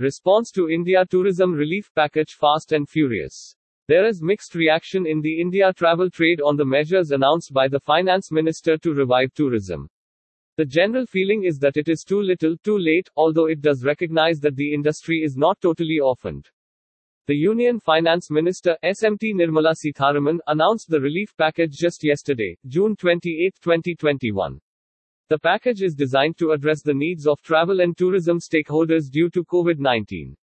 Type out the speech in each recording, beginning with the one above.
Response to India tourism relief package fast and furious. There is mixed reaction in the India travel trade on the measures announced by the finance minister to revive tourism. The general feeling is that it is too little, too late, although it does recognize that the industry is not totally orphaned. The Union Finance Minister, SMT Nirmala Sitharaman, announced the relief package just yesterday, June 28, 2021. The package is designed to address the needs of travel and tourism stakeholders due to COVID 19.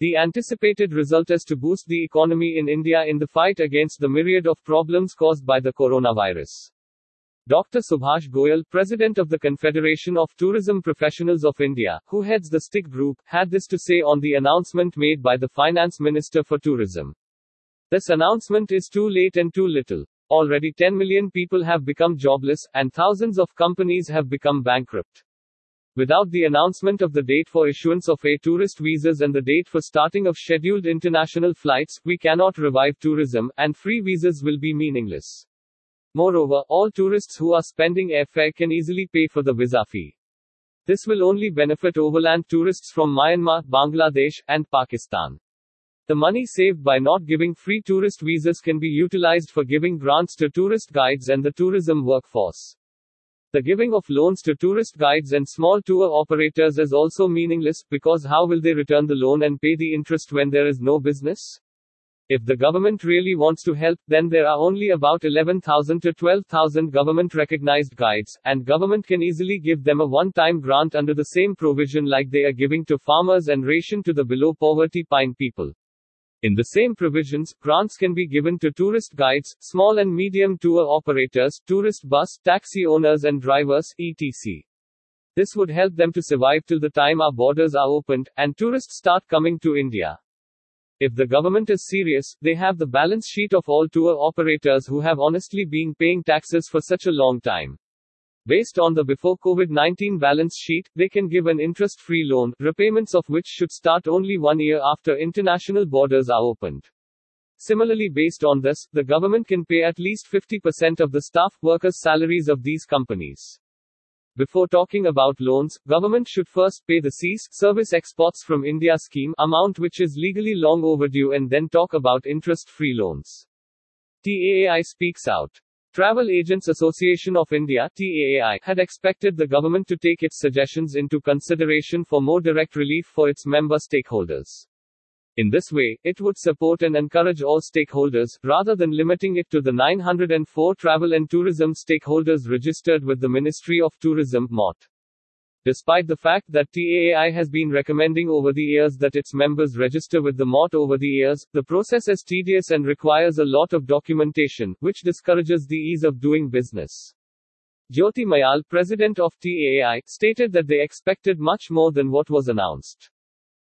The anticipated result is to boost the economy in India in the fight against the myriad of problems caused by the coronavirus. Dr. Subhash Goyal, president of the Confederation of Tourism Professionals of India, who heads the STIC group, had this to say on the announcement made by the finance minister for tourism. This announcement is too late and too little. Already 10 million people have become jobless, and thousands of companies have become bankrupt. Without the announcement of the date for issuance of A tourist visas and the date for starting of scheduled international flights, we cannot revive tourism, and free visas will be meaningless. Moreover, all tourists who are spending airfare can easily pay for the visa fee. This will only benefit overland tourists from Myanmar, Bangladesh, and Pakistan. The money saved by not giving free tourist visas can be utilized for giving grants to tourist guides and the tourism workforce. The giving of loans to tourist guides and small tour operators is also meaningless, because how will they return the loan and pay the interest when there is no business? If the government really wants to help, then there are only about 11,000 to 12,000 government recognized guides, and government can easily give them a one-time grant under the same provision like they are giving to farmers and ration to the below poverty line people. In the same provisions, grants can be given to tourist guides, small and medium tour operators, tourist bus, taxi owners and drivers, etc. This would help them to survive till the time our borders are opened, and tourists start coming to India. If the government is serious, they have the balance sheet of all tour operators who have honestly been paying taxes for such a long time. Based on the before COVID 19 balance sheet, they can give an interest free loan, repayments of which should start only one year after international borders are opened. Similarly, based on this, the government can pay at least 50% of the staff workers' salaries of these companies. Before talking about loans, government should first pay the SEIS service exports from India scheme amount which is legally long overdue and then talk about interest-free loans. TAAI speaks out. Travel Agents Association of India TAAI, had expected the government to take its suggestions into consideration for more direct relief for its member stakeholders. In this way, it would support and encourage all stakeholders, rather than limiting it to the 904 travel and tourism stakeholders registered with the Ministry of Tourism MOT. Despite the fact that TAAI has been recommending over the years that its members register with the MOT over the years, the process is tedious and requires a lot of documentation, which discourages the ease of doing business. Jyoti Mayal, president of TAAI, stated that they expected much more than what was announced.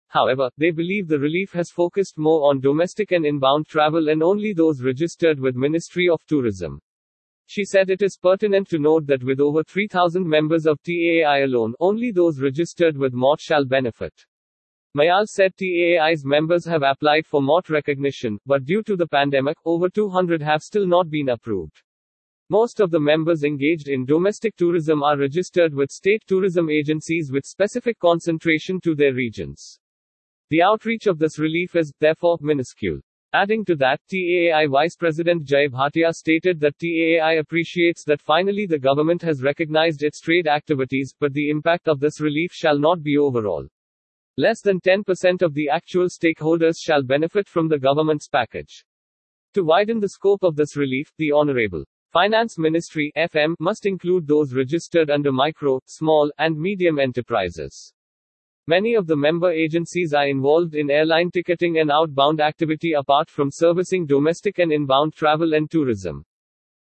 However, they believe the relief has focused more on domestic and inbound travel and only those registered with Ministry of Tourism. She said it is pertinent to note that with over 3,000 members of TAAI alone, only those registered with MOT shall benefit. Mayal said TAAI's members have applied for MOT recognition, but due to the pandemic, over 200 have still not been approved. Most of the members engaged in domestic tourism are registered with state tourism agencies with specific concentration to their regions. The outreach of this relief is, therefore, minuscule. Adding to that, TAAI Vice President Jay Bhatia stated that TAAI appreciates that finally the government has recognized its trade activities, but the impact of this relief shall not be overall. Less than 10% of the actual stakeholders shall benefit from the government's package. To widen the scope of this relief, the Honorable Finance Ministry FM must include those registered under micro, small, and medium enterprises. Many of the member agencies are involved in airline ticketing and outbound activity apart from servicing domestic and inbound travel and tourism.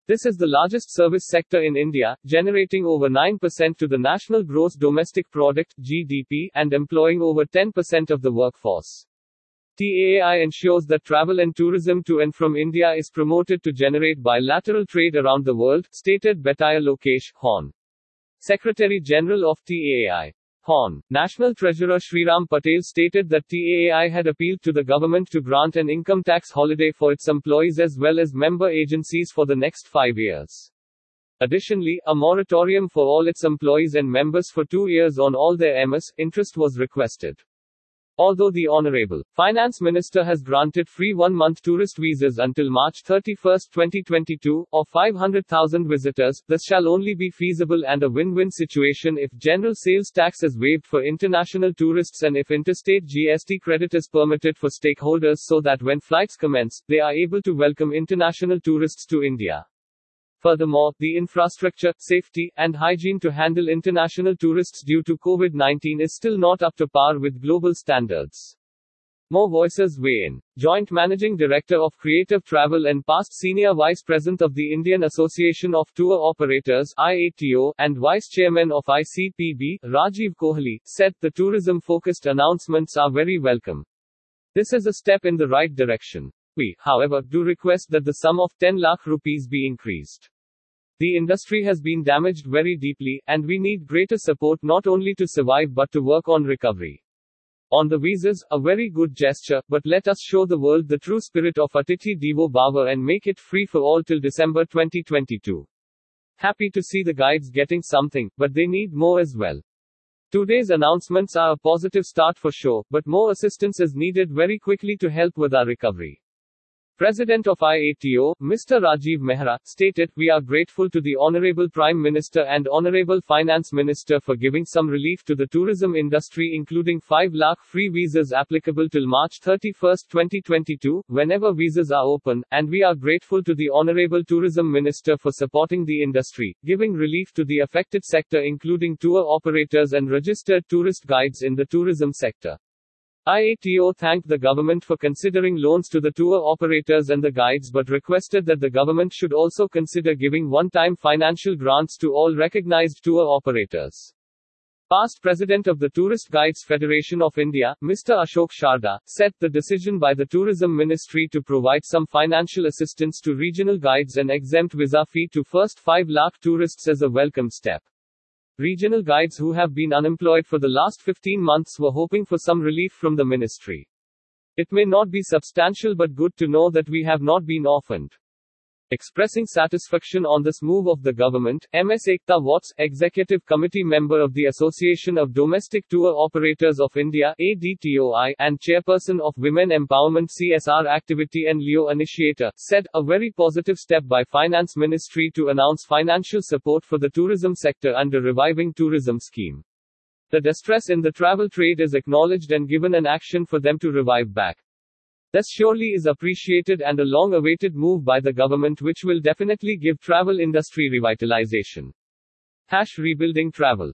This is the largest service sector in India, generating over 9% to the national gross domestic product (GDP) and employing over 10% of the workforce. TAAI ensures that travel and tourism to and from India is promoted to generate bilateral trade around the world, stated Bettaiah Lokesh Horn, Secretary General of TAAI. National Treasurer Sriram Patel stated that TAAI had appealed to the government to grant an income tax holiday for its employees as well as member agencies for the next five years. Additionally, a moratorium for all its employees and members for two years on all their EMIs interest was requested. Although the Honorable Finance Minister has granted free one month tourist visas until March 31, 2022, or 500,000 visitors, this shall only be feasible and a win win situation if general sales tax is waived for international tourists and if interstate GST credit is permitted for stakeholders so that when flights commence, they are able to welcome international tourists to India. Furthermore, the infrastructure, safety, and hygiene to handle international tourists due to COVID 19 is still not up to par with global standards. More voices weigh in. Joint Managing Director of Creative Travel and past Senior Vice President of the Indian Association of Tour Operators IATO, and Vice Chairman of ICPB, Rajiv Kohli, said the tourism focused announcements are very welcome. This is a step in the right direction. We, however, do request that the sum of 10 lakh rupees be increased. The industry has been damaged very deeply, and we need greater support not only to survive but to work on recovery. On the visas, a very good gesture, but let us show the world the true spirit of Atithi Devo Bhava and make it free for all till December 2022. Happy to see the guides getting something, but they need more as well. Today's announcements are a positive start for sure, but more assistance is needed very quickly to help with our recovery. President of IATO, Mr. Rajiv Mehra, stated, We are grateful to the Honorable Prime Minister and Honorable Finance Minister for giving some relief to the tourism industry including 5 lakh free visas applicable till March 31, 2022, whenever visas are open, and we are grateful to the Honorable Tourism Minister for supporting the industry, giving relief to the affected sector including tour operators and registered tourist guides in the tourism sector. IATO thanked the government for considering loans to the tour operators and the guides but requested that the government should also consider giving one time financial grants to all recognized tour operators. Past president of the Tourist Guides Federation of India, Mr. Ashok Sharda, said the decision by the Tourism Ministry to provide some financial assistance to regional guides and exempt visa fee to first 5 lakh tourists is a welcome step. Regional guides who have been unemployed for the last 15 months were hoping for some relief from the ministry. It may not be substantial but good to know that we have not been orphaned. Expressing satisfaction on this move of the government, MS Ekta Watts, Executive Committee member of the Association of Domestic Tour Operators of India ADTOI, and Chairperson of Women Empowerment CSR Activity and Leo Initiator, said, a very positive step by Finance Ministry to announce financial support for the tourism sector under Reviving Tourism Scheme. The distress in the travel trade is acknowledged and given an action for them to revive back. This surely is appreciated and a long awaited move by the government which will definitely give travel industry revitalization. Hash rebuilding travel.